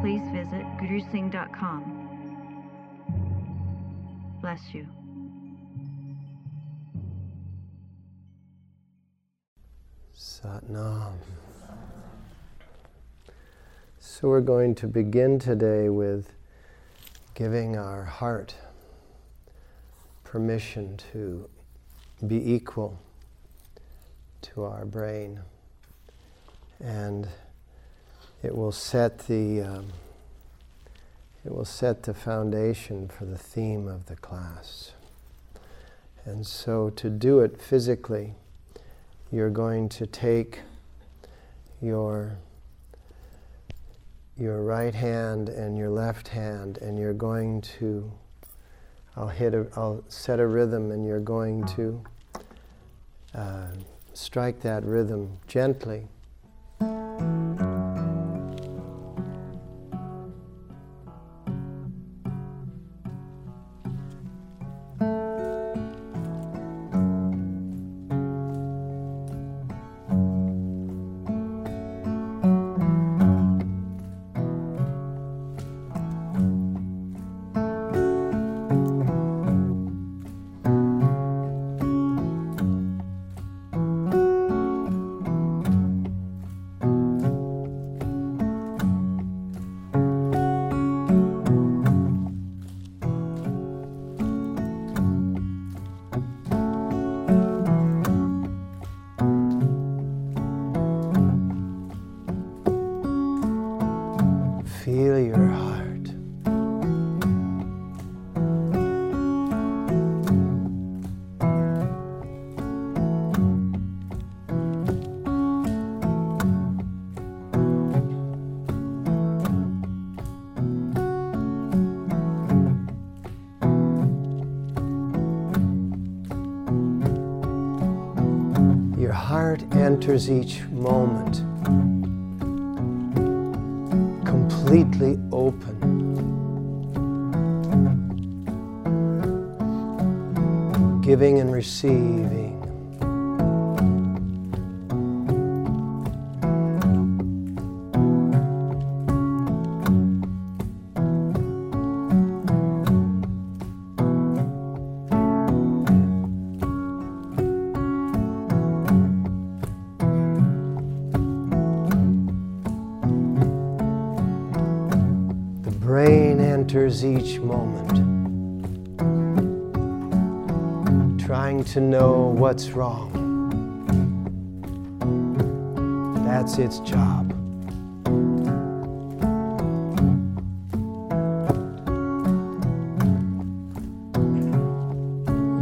please visit gurusingh.com. Bless you. Satnam. So we're going to begin today with giving our heart permission to be equal to our brain. And it will set the um, it will set the foundation for the theme of the class. And so to do it physically, you're going to take your your right hand and your left hand and you're going to I'll hit a I'll set a rhythm and you're going to uh, strike that rhythm gently enters each moment completely open. Giving and receiving. To know what's wrong. That's its job.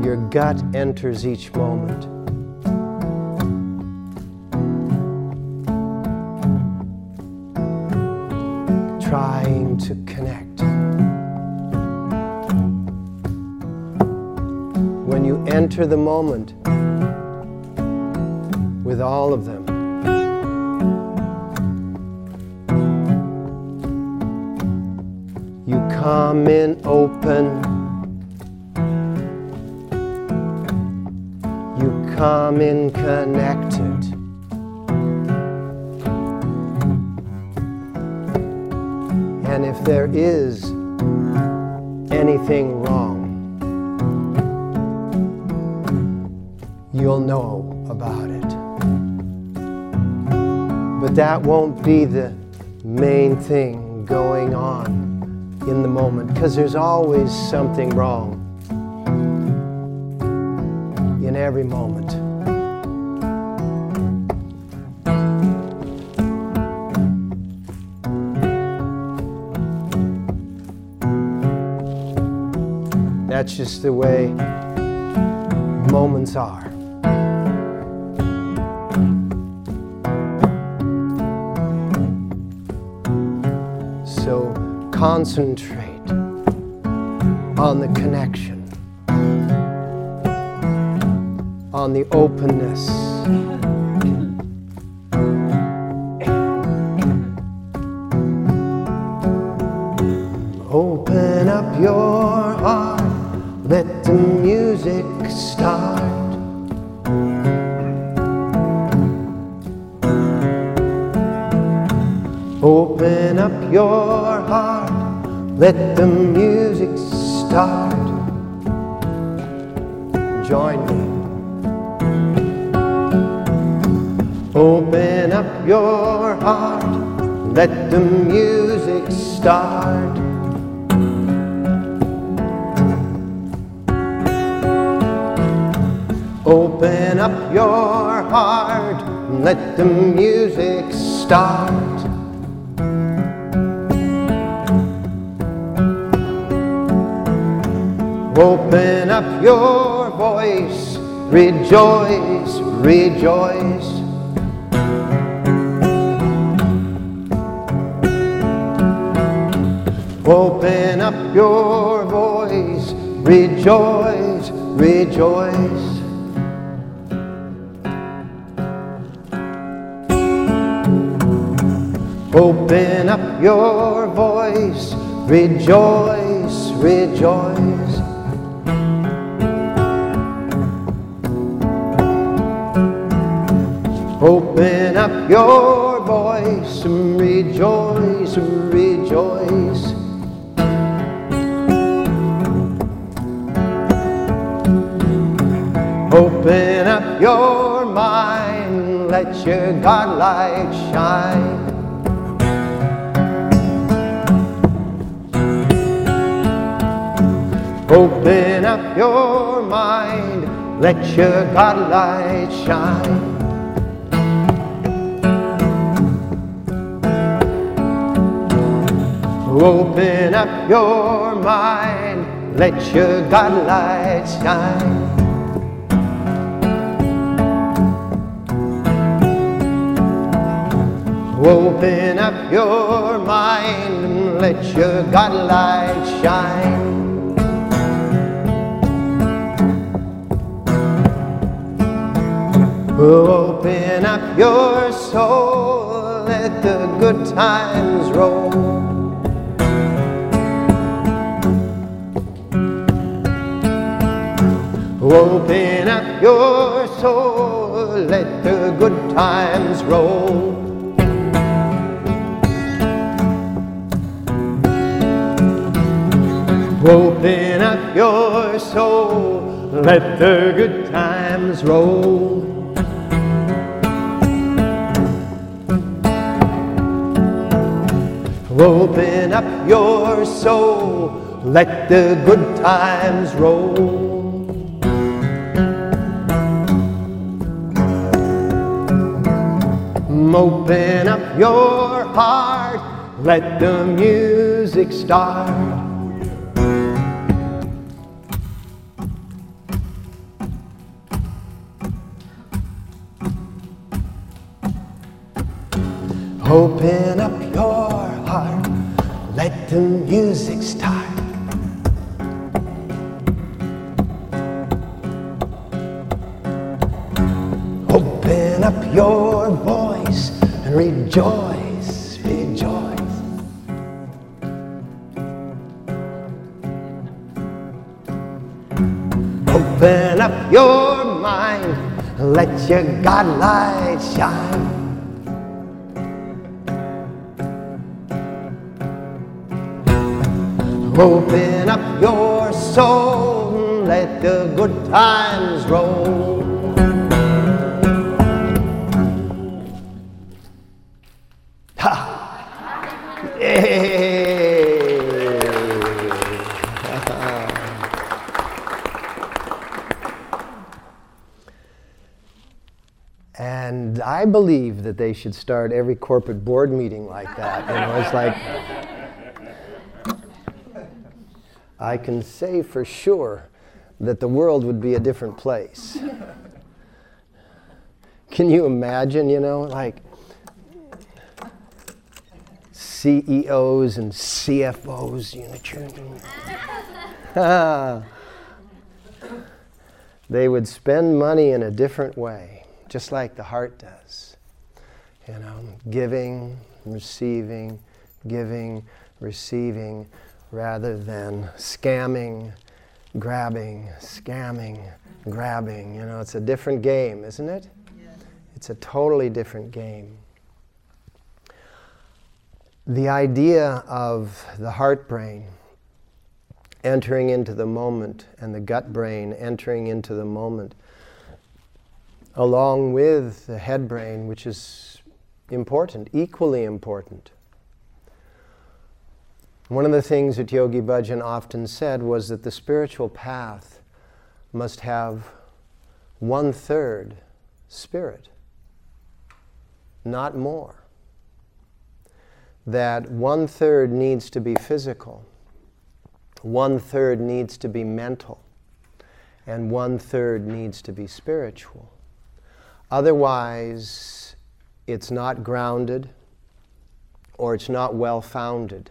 Your gut enters each moment. Enter the moment with all of them. You come in open. You come in connected. And if there is anything wrong, you'll know about it. But that won't be the main thing going on in the moment because there's always something wrong in every moment. That's just the way moments are. Concentrate on the connection, on the openness. Open up your heart, let the music start. Open up your heart, let the music start. Join me. Open up your heart, let the music start. Open up your heart, let the music start. Open up your voice, rejoice, rejoice. Open up your voice, rejoice, rejoice. Open up your voice, rejoice, rejoice. Open up your voice and rejoice, rejoice. Open up your mind, let your God light shine. Open up your mind, let your God light shine. Open up your mind, let your God light shine. Open up your mind and let your God light shine. Open up your soul, let the good times roll. Open up your soul, let the good times roll. Open up your soul, let the good times roll. Open up your soul, let the good times roll. Open up your heart, let the music start. Open up your heart, let the music rejoice, rejoice. Open up your mind, let your God light shine. Open up your soul, let the good times roll. Believe that they should start every corporate board meeting like that. You know, it's like I can say for sure that the world would be a different place. Can you imagine, you know, like CEOs and CFOs, you know, they would spend money in a different way, just like the heart does. You know, giving, receiving, giving, receiving, rather than scamming, grabbing, scamming, grabbing. You know, it's a different game, isn't it? Yeah. It's a totally different game. The idea of the heart brain entering into the moment and the gut brain entering into the moment, along with the head brain, which is important, equally important. One of the things that Yogi Bhajan often said was that the spiritual path must have one third spirit, not more. That one third needs to be physical, one third needs to be mental, and one third needs to be spiritual. Otherwise, it's not grounded or it's not well founded.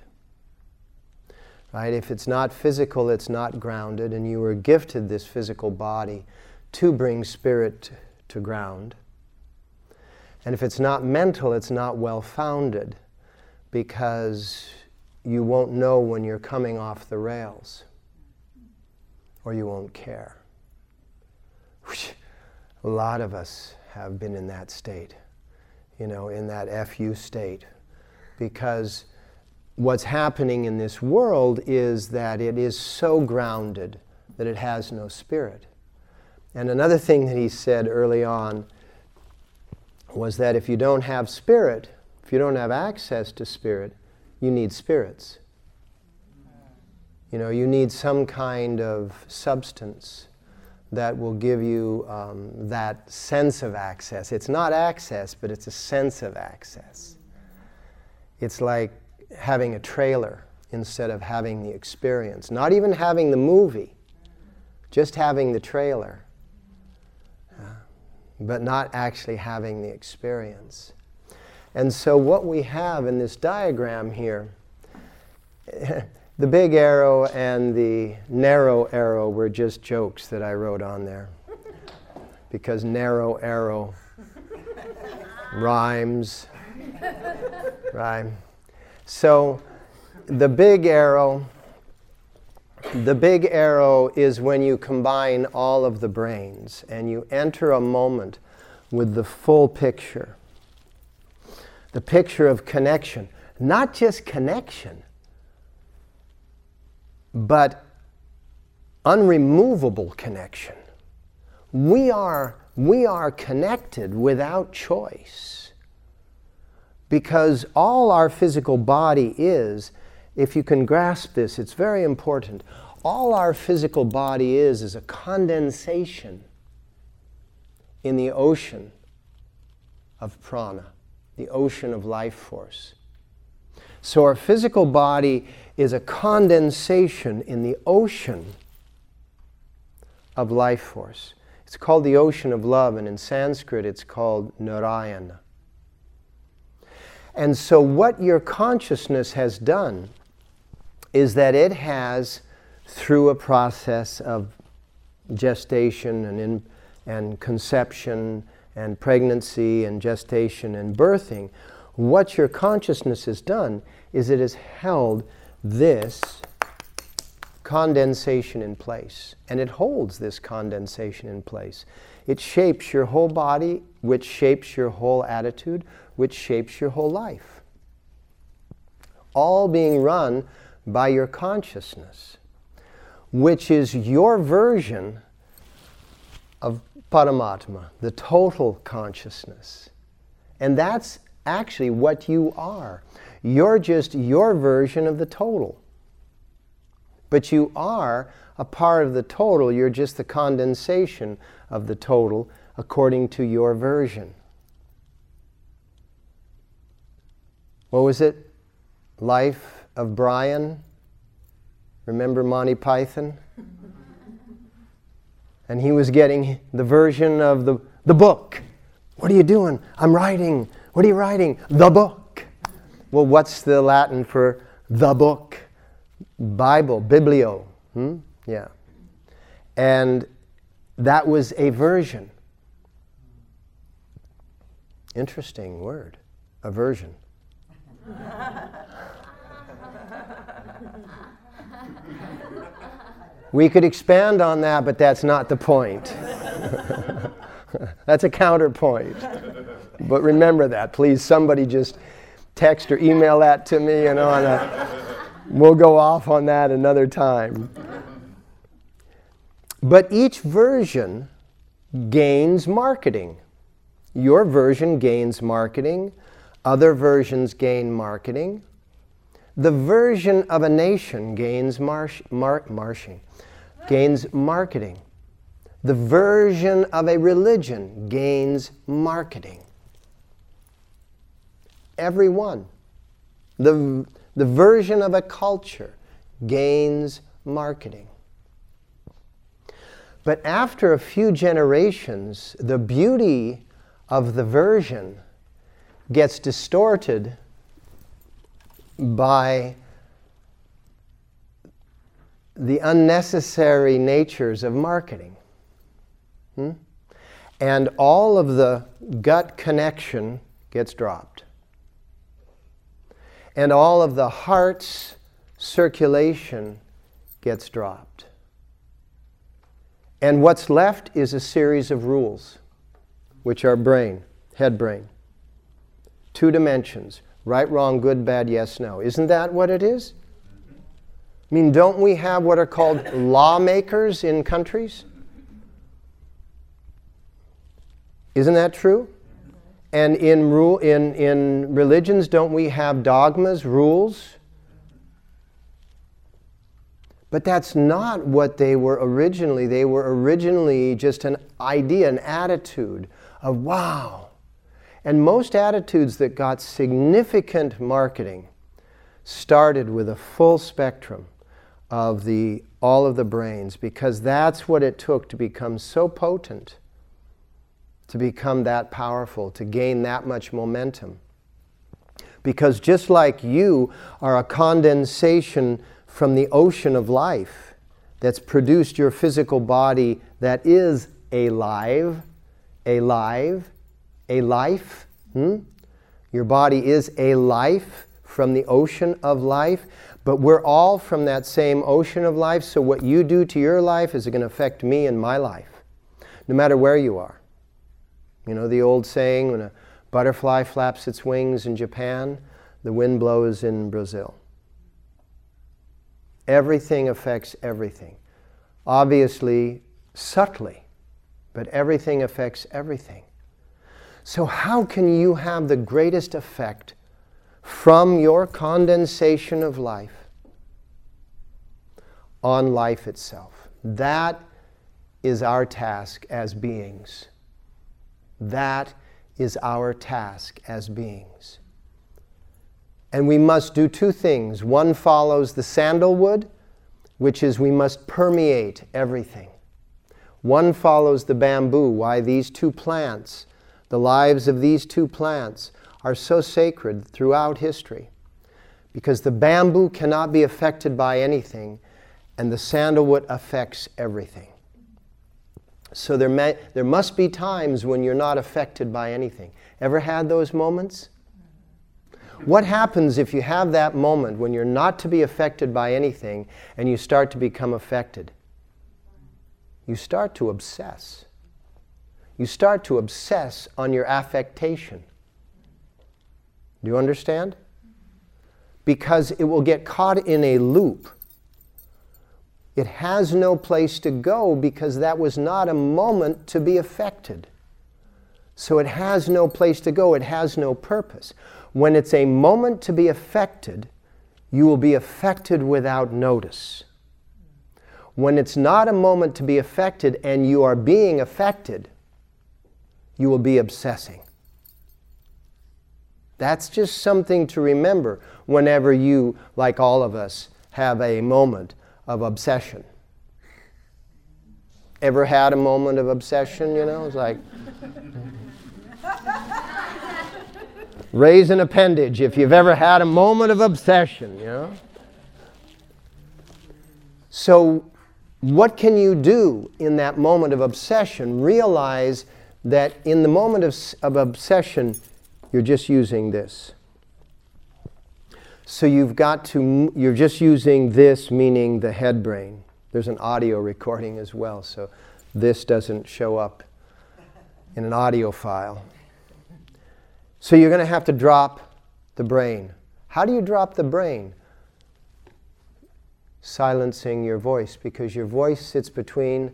Right? If it's not physical, it's not grounded, and you were gifted this physical body to bring spirit to ground. And if it's not mental, it's not well founded because you won't know when you're coming off the rails or you won't care. A lot of us have been in that state, you know, in that FU state, because what's happening in this world is that it is so grounded that it has no spirit. And another thing that he said early on was that if you don't have spirit, if you don't have access to spirit, you need spirits. You know, you need some kind of substance that will give you um, that sense of access. It's not access, but it's a sense of access. It's like having a trailer instead of having the experience. Not even having the movie, just having the trailer, uh, but not actually having the experience. And so, what we have in this diagram here, the big arrow and the narrow arrow were just jokes that I wrote on there. Because narrow arrow rhymes, rhyme. So, the big arrow, the big arrow is when you combine all of the brains and you enter a moment with the full picture the picture of connection. Not just connection, but unremovable connection. We are, we are connected without choice. Because all our physical body is, if you can grasp this, it's very important. All our physical body is is a condensation in the ocean of prana the ocean of life force. So our physical body is a condensation in the ocean of life force. It's called the ocean of love, and in Sanskrit it's called Narayana. And so, what your consciousness has done is that it has, through a process of gestation and, in, and conception and pregnancy and gestation and birthing, what your consciousness has done is it has held this condensation in place. And it holds this condensation in place. It shapes your whole body, which shapes your whole attitude, which shapes your whole life. All being run by your consciousness, which is your version of Paramatma, the total consciousness. And that's actually what you are. You're just your version of the total. But you are a part of the total, you're just the condensation of the total according to your version. What was it? Life of Brian? Remember Monty Python? and he was getting the version of the, the book. What are you doing? I'm writing. What are you writing? The book. Well, what's the Latin for the book? Bible, biblio. Hmm? Yeah. And that was a version. Interesting word, aversion. we could expand on that, but that's not the point. that's a counterpoint. But remember that, please. Somebody just text or email that to me, and uh, we'll go off on that another time. But each version gains marketing. Your version gains marketing, other versions gain marketing. The version of a nation gains marsh, mar- marshing, gains marketing. The version of a religion gains marketing. Every one. The, the version of a culture gains marketing. But after a few generations, the beauty of the version gets distorted by the unnecessary natures of marketing. Hmm? And all of the gut connection gets dropped. And all of the heart's circulation gets dropped. And what's left is a series of rules, which are brain, head brain. Two dimensions right, wrong, good, bad, yes, no. Isn't that what it is? I mean, don't we have what are called lawmakers in countries? Isn't that true? And in, rule, in, in religions, don't we have dogmas, rules? But that's not what they were originally. They were originally just an idea, an attitude of wow. And most attitudes that got significant marketing started with a full spectrum of the, all of the brains because that's what it took to become so potent, to become that powerful, to gain that much momentum. Because just like you are a condensation from the ocean of life that's produced your physical body that is alive, alive, a life. Hmm? Your body is a life from the ocean of life, but we're all from that same ocean of life, so what you do to your life is going to affect me and my life, no matter where you are. You know the old saying when a butterfly flaps its wings in Japan, the wind blows in Brazil. Everything affects everything. Obviously, subtly, but everything affects everything. So, how can you have the greatest effect from your condensation of life on life itself? That is our task as beings. That is our task as beings. And we must do two things. One follows the sandalwood, which is we must permeate everything. One follows the bamboo, why these two plants, the lives of these two plants, are so sacred throughout history. Because the bamboo cannot be affected by anything, and the sandalwood affects everything. So there, may, there must be times when you're not affected by anything. Ever had those moments? What happens if you have that moment when you're not to be affected by anything and you start to become affected? You start to obsess. You start to obsess on your affectation. Do you understand? Because it will get caught in a loop. It has no place to go because that was not a moment to be affected. So it has no place to go, it has no purpose. When it's a moment to be affected, you will be affected without notice. When it's not a moment to be affected and you are being affected, you will be obsessing. That's just something to remember whenever you, like all of us, have a moment of obsession. Ever had a moment of obsession, you know? It's like, raise an appendage if you've ever had a moment of obsession, you know? So, what can you do in that moment of obsession? Realize that in the moment of, of obsession, you're just using this. So you've got to, you're just using this, meaning the head brain. There's an audio recording as well, so this doesn't show up in an audio file. So you're going to have to drop the brain. How do you drop the brain? Silencing your voice, because your voice sits between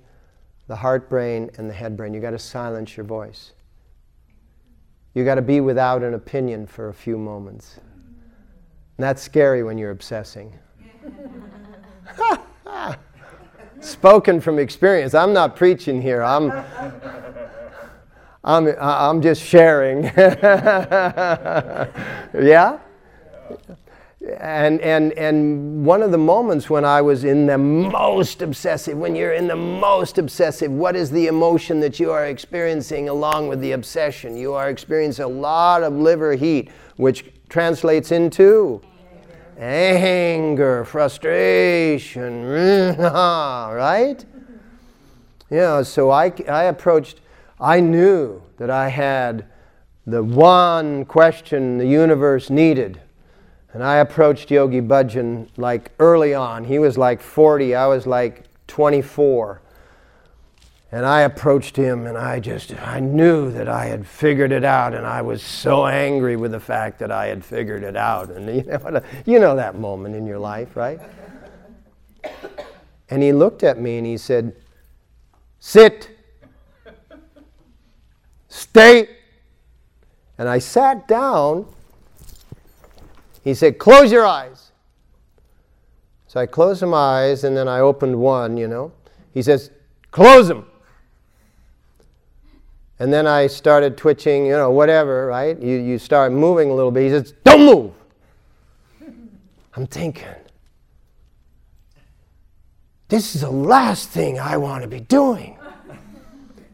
the heart brain and the head brain. You've got to silence your voice. You've got to be without an opinion for a few moments. And that's scary when you're obsessing. Spoken from experience. I'm not preaching here. I'm, I'm, I'm just sharing. yeah? And, and, and one of the moments when I was in the most obsessive, when you're in the most obsessive, what is the emotion that you are experiencing along with the obsession? You are experiencing a lot of liver heat, which translates into anger, frustration, right? Yeah, so I, I approached, I knew that I had the one question the universe needed and I approached Yogi Bhajan like early on. He was like 40, I was like 24. And I approached him and I just, I knew that I had figured it out and I was so angry with the fact that I had figured it out. And you know, you know that moment in your life, right? And he looked at me and he said, Sit, stay. And I sat down he said, Close your eyes. So I closed my eyes and then I opened one, you know. He says, Close them. And then I started twitching, you know, whatever, right? You, you start moving a little bit. He says, Don't move. I'm thinking, this is the last thing I want to be doing.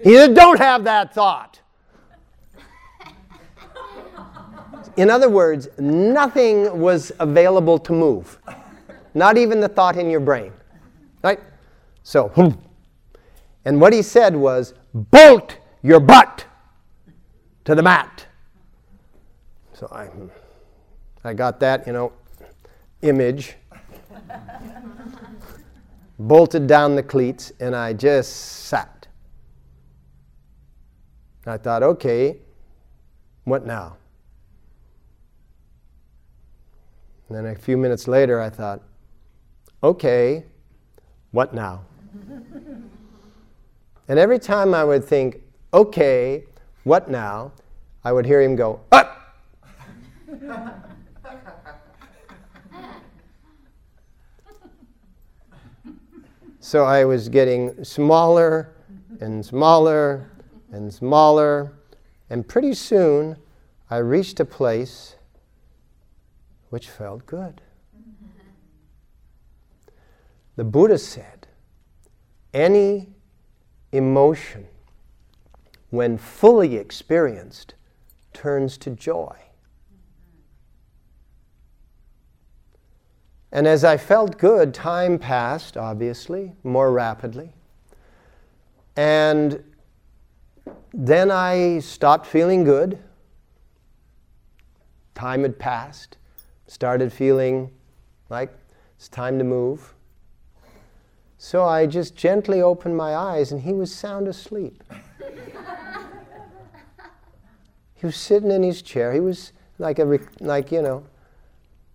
He said, Don't have that thought. In other words, nothing was available to move, not even the thought in your brain. Right? So, and what he said was, bolt your butt to the mat. So I, I got that, you know, image, bolted down the cleats, and I just sat. I thought, okay, what now? And then a few minutes later, I thought, okay, what now? and every time I would think, okay, what now? I would hear him go, up! so I was getting smaller and smaller and smaller, and pretty soon I reached a place which felt good. The Buddha said, any emotion, when fully experienced, turns to joy. And as I felt good, time passed, obviously, more rapidly. And then I stopped feeling good. Time had passed started feeling like it's time to move. So I just gently opened my eyes and he was sound asleep. He was sitting in his chair. He was like a like you know,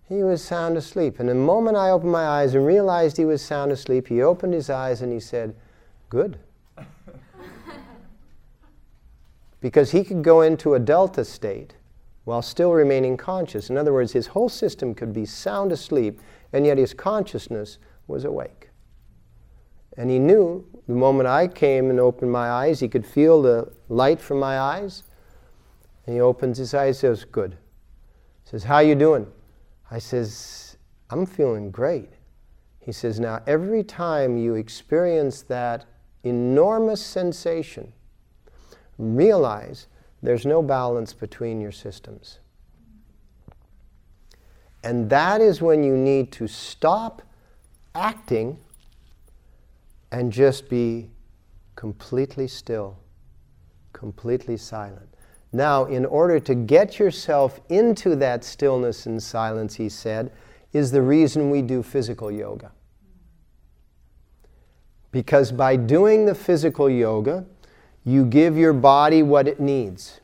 he was sound asleep. And the moment I opened my eyes and realized he was sound asleep, he opened his eyes and he said, "Good." because he could go into a delta state while still remaining conscious. In other words, his whole system could be sound asleep, and yet his consciousness was awake. And he knew the moment I came and opened my eyes, he could feel the light from my eyes. And he opens his eyes, says, Good. He says, How you doing? I says, I'm feeling great. He says, Now every time you experience that enormous sensation, realize there's no balance between your systems. And that is when you need to stop acting and just be completely still, completely silent. Now, in order to get yourself into that stillness and silence, he said, is the reason we do physical yoga. Because by doing the physical yoga, you give your body what it needs.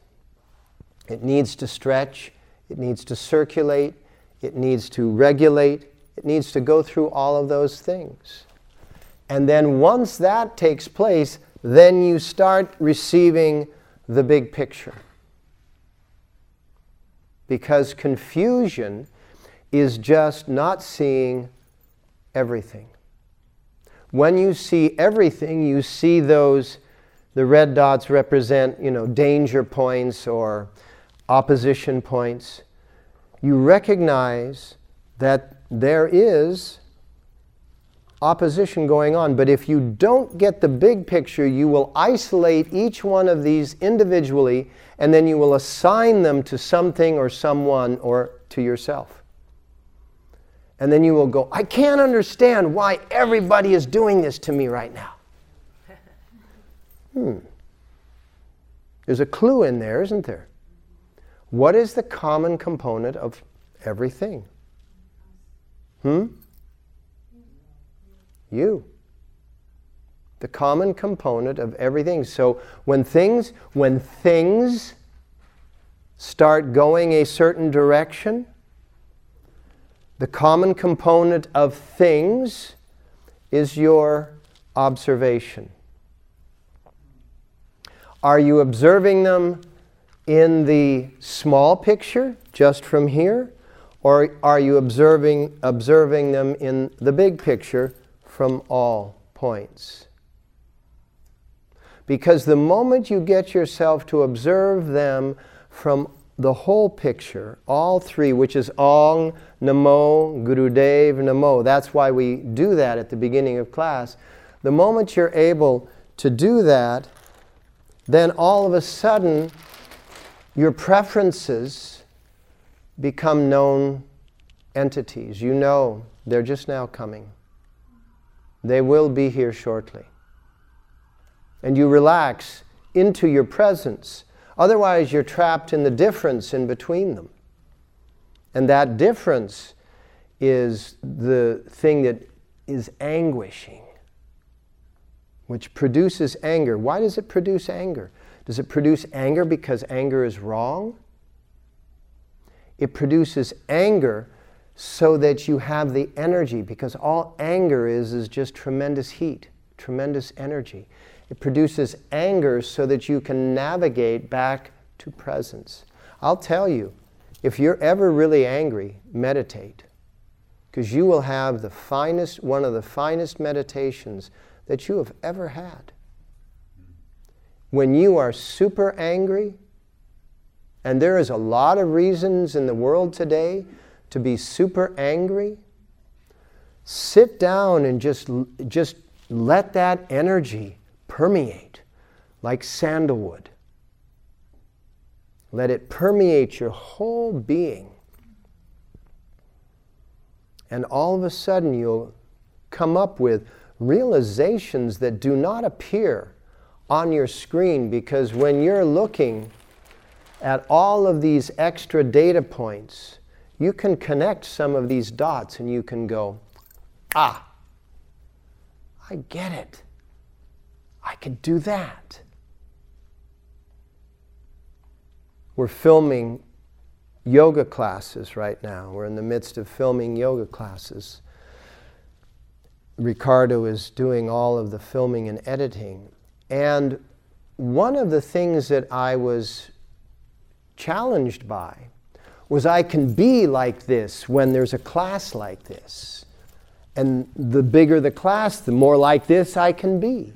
It needs to stretch, it needs to circulate, it needs to regulate, it needs to go through all of those things. And then once that takes place, then you start receiving the big picture. Because confusion is just not seeing everything. When you see everything, you see those, the red dots represent, you know, danger points or opposition points. You recognize that there is opposition going on. But if you don't get the big picture, you will isolate each one of these individually and then you will assign them to something or someone or to yourself. And then you will go, I can't understand why everybody is doing this to me right now. Hmm. There's a clue in there, isn't there? What is the common component of everything? Hmm? You. The common component of everything. So when things, when things start going a certain direction, the common component of things is your observation. Are you observing them in the small picture, just from here? Or are you observing, observing them in the big picture from all points? Because the moment you get yourself to observe them from the whole picture, all three, which is Ong, Namo, Gurudev, Namo. That's why we do that at the beginning of class. The moment you're able to do that, then all of a sudden your preferences become known entities. You know they're just now coming. They will be here shortly. And you relax into your presence Otherwise, you're trapped in the difference in between them. And that difference is the thing that is anguishing, which produces anger. Why does it produce anger? Does it produce anger because anger is wrong? It produces anger so that you have the energy, because all anger is is just tremendous heat, tremendous energy. It produces anger so that you can navigate back to presence. I'll tell you, if you're ever really angry, meditate. Because you will have the finest, one of the finest meditations that you have ever had. When you are super angry, and there is a lot of reasons in the world today to be super angry, sit down and just, just let that energy permeate like sandalwood. Let it permeate your whole being. And all of a sudden, you'll come up with realizations that do not appear on your screen because when you're looking at all of these extra data points, you can connect some of these dots and you can go, ah, I get it. I could do that. We're filming yoga classes right now. We're in the midst of filming yoga classes. Ricardo is doing all of the filming and editing. And one of the things that I was challenged by was I can be like this when there's a class like this. And the bigger the class, the more like this I can be.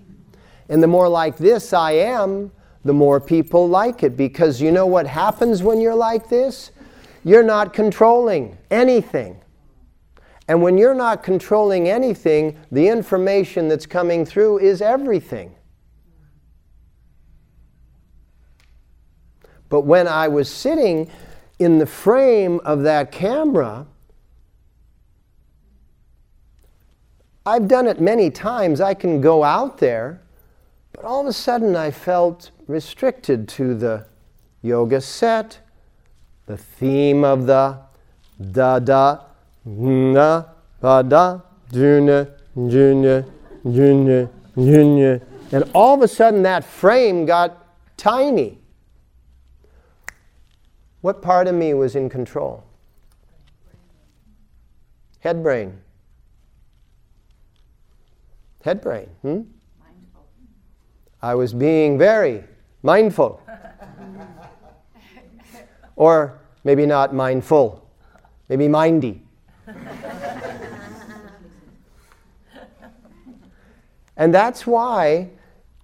And the more like this I am, the more people like it. Because you know what happens when you're like this? You're not controlling anything. And when you're not controlling anything, the information that's coming through is everything. But when I was sitting in the frame of that camera, I've done it many times. I can go out there, but all of a sudden I felt restricted to the yoga set, the theme of the da da na da junior junior junior junior, and all of a sudden that frame got tiny. What part of me was in control? Head brain. Head brain. Hmm? Mindful. I was being very mindful. or maybe not mindful, maybe mindy. and that's why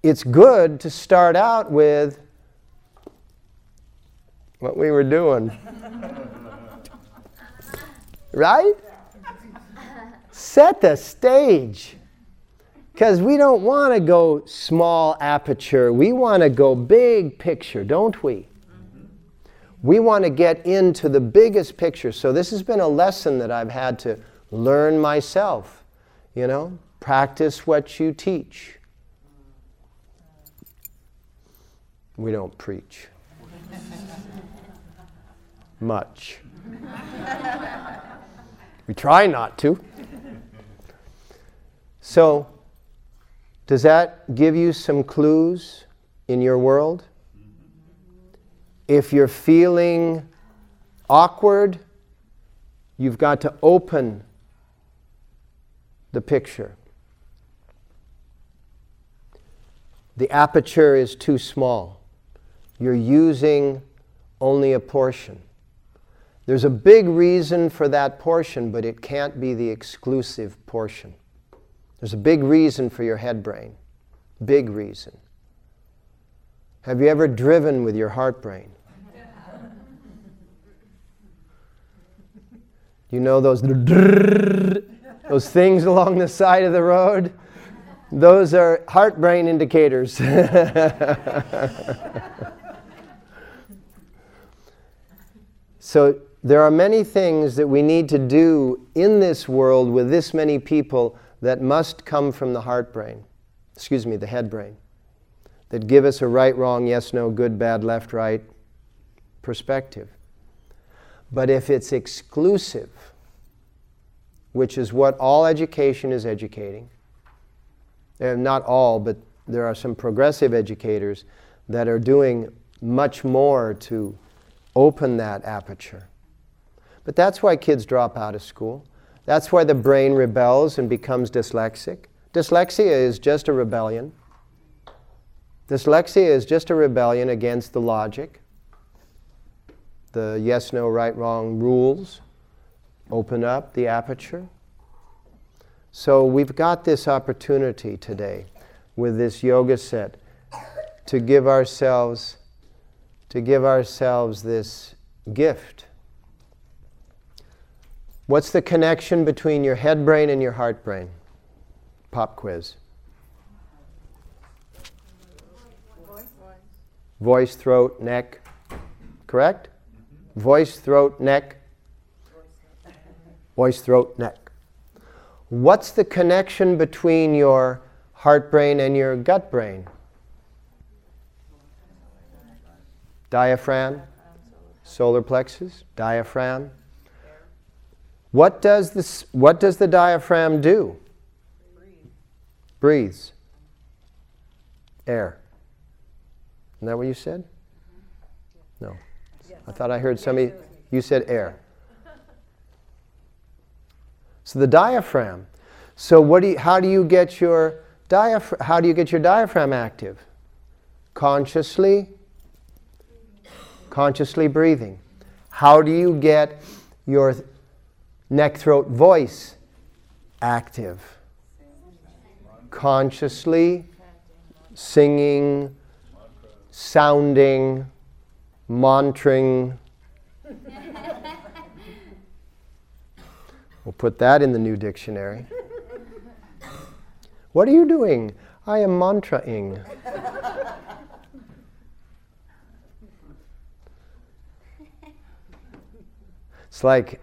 it's good to start out with what we were doing. right? Set the stage. Because we don't want to go small aperture. We want to go big picture, don't we? We want to get into the biggest picture. So, this has been a lesson that I've had to learn myself. You know, practice what you teach. We don't preach much. we try not to. So, does that give you some clues in your world? If you're feeling awkward, you've got to open the picture. The aperture is too small. You're using only a portion. There's a big reason for that portion, but it can't be the exclusive portion. There's a big reason for your head brain. Big reason. Have you ever driven with your heart brain? You know those those things along the side of the road? Those are heart brain indicators. so there are many things that we need to do in this world with this many people that must come from the heart brain, excuse me, the head brain, that give us a right, wrong, yes, no, good, bad, left, right perspective. But if it's exclusive, which is what all education is educating, and not all, but there are some progressive educators that are doing much more to open that aperture. But that's why kids drop out of school. That's why the brain rebels and becomes dyslexic. Dyslexia is just a rebellion. Dyslexia is just a rebellion against the logic, the yes, no, right, wrong rules. Open up the aperture. So we've got this opportunity today with this yoga set to give ourselves to give ourselves this gift What's the connection between your head brain and your heart brain? Pop quiz. Voice, throat, neck. Correct? Voice, throat, neck. Voice, throat, neck. What's the connection between your heart brain and your gut brain? Diaphragm, solar plexus, diaphragm, what does, this, what does the diaphragm do? Breathe. Breathes. Air. Isn't that what you said? No. I thought I heard somebody, you said air. So the diaphragm. So what do you, how do you get your diaphragm, how do you get your diaphragm active? Consciously, consciously breathing. How do you get your neck, throat, voice active. Consciously singing, sounding, mantring. We'll put that in the new dictionary. What are you doing? I am mantraing. It's like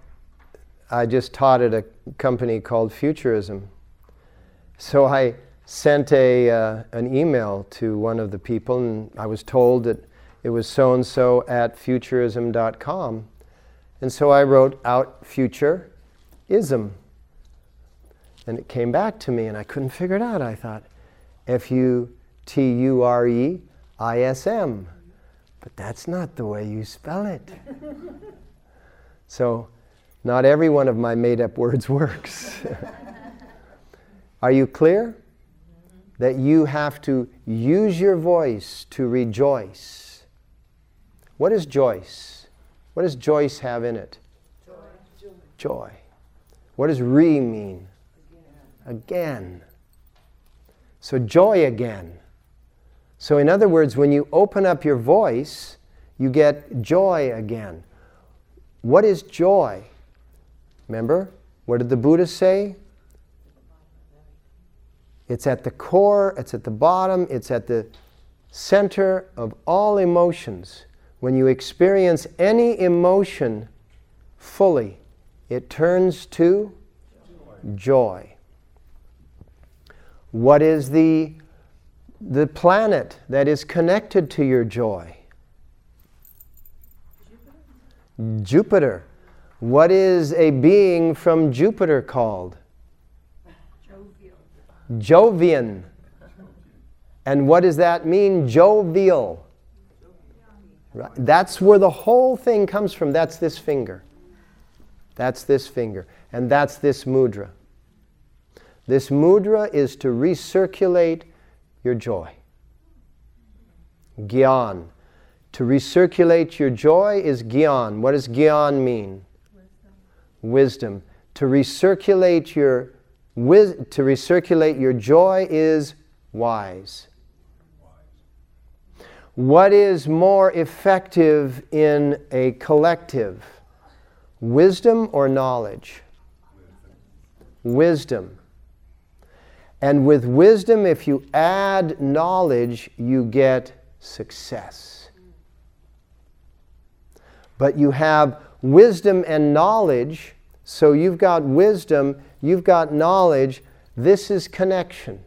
I just taught at a company called Futurism. So I sent a, uh, an email to one of the people, and I was told that it was so and so at futurism.com. And so I wrote out futureism. And it came back to me, and I couldn't figure it out. I thought, F U T U R E I S M. But that's not the way you spell it. so, not every one of my made up words works. Are you clear? That you have to use your voice to rejoice. What is Joyce? What does Joyce have in it? Joy. Joy. What does re mean? Again. again. So, joy again. So, in other words, when you open up your voice, you get joy again. What is joy? Remember, what did the Buddha say? It's at the core, it's at the bottom, it's at the center of all emotions. When you experience any emotion fully, it turns to joy. What is the, the planet that is connected to your joy? Jupiter. Jupiter. What is a being from Jupiter called? Jovian. And what does that mean? Jovial. That's where the whole thing comes from. That's this finger. That's this finger. And that's this mudra. This mudra is to recirculate your joy. Gyan. To recirculate your joy is gyan. What does gyan mean? Wisdom. To recirculate your to recirculate your joy is wise. What is more effective in a collective? Wisdom or knowledge? Wisdom. And with wisdom, if you add knowledge, you get success. But you have wisdom and knowledge, so you've got wisdom you've got knowledge, this is connection.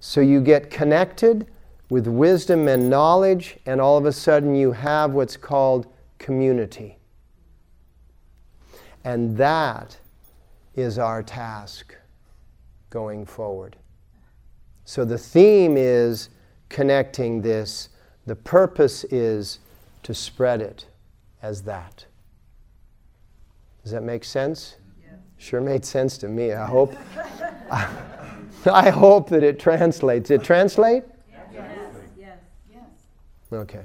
So you get connected with wisdom and knowledge, and all of a sudden you have what's called community. And that is our task going forward. So the theme is connecting this, the purpose is to spread it as that. Does that make sense? Sure made sense to me. I hope. I hope that it translates. It translate? Yes. Yes. Yes. Okay.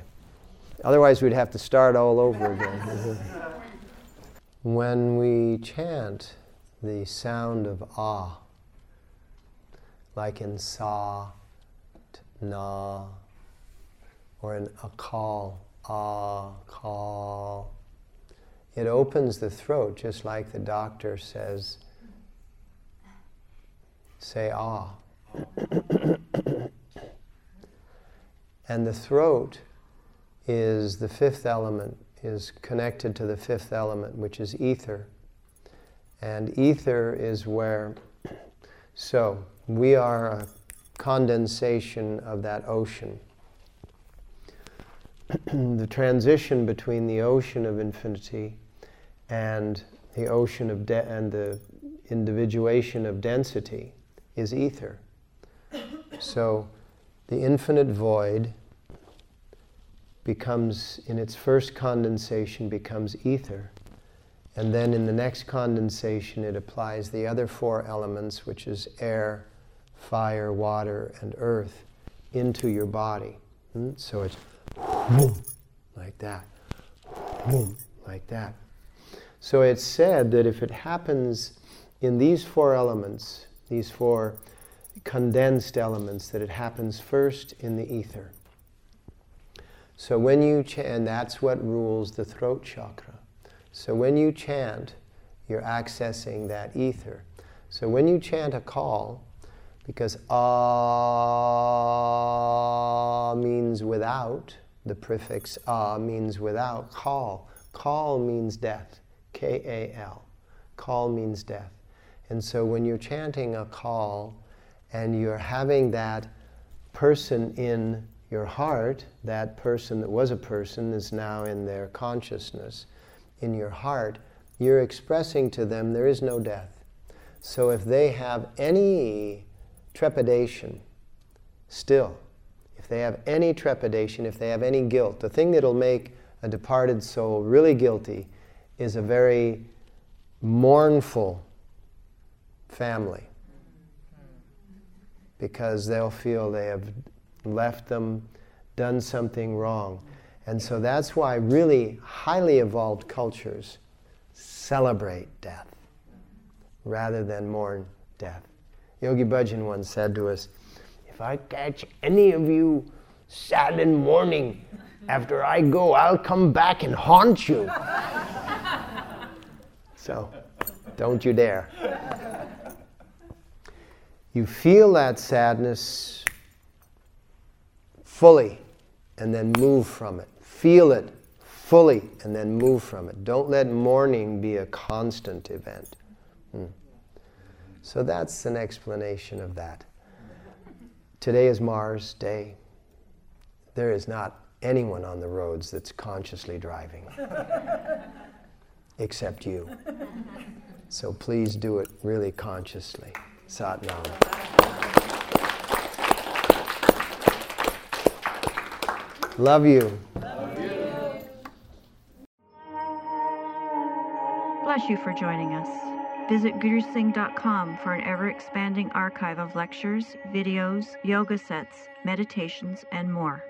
Otherwise, we'd have to start all over again. when we chant the sound of ah, like in sa, na, or in Akal, ah, kal, it opens the throat, just like the doctor says, say ah. and the throat is the fifth element, is connected to the fifth element, which is ether. And ether is where, so we are a condensation of that ocean. the transition between the ocean of infinity and the ocean of de- and the individuation of density is ether. So the infinite void becomes, in its first condensation, becomes ether. And then in the next condensation, it applies the other four elements, which is air, fire, water, and earth, into your body. Hmm? So it's like that, like that. So it's said that if it happens in these four elements, these four condensed elements, that it happens first in the ether. So when you chant, and that's what rules the throat chakra. So when you chant, you're accessing that ether. So when you chant Akal, because ah means without, the prefix ah means without, kal. Kal means death. K A L. Kal means death. And so when you're chanting Akal and you're having that person in your heart, that person that was a person is now in their consciousness, in your heart, you're expressing to them there is no death. So if they have any trepidation, still, if they have any trepidation, if they have any guilt, the thing that'll make a departed soul really guilty is a very mournful family because they'll feel they have left them, done something wrong. And so that's why really highly evolved cultures celebrate death rather than mourn death. Yogi Bhajan once said to us, If I catch any of you sad and mourning, after I go, I'll come back and haunt you. so don't you dare. You feel that sadness fully and then move from it. Feel it fully and then move from it. Don't let mourning be a constant event. Hmm. So that's an explanation of that. Today is Mars Day. There is not anyone on the roads that's consciously driving, except you. So please do it really consciously. Sat Nam. Love you. Love you. Bless you for joining us. Visit gurusingh.com for an ever expanding archive of lectures, videos, yoga sets, meditations, and more.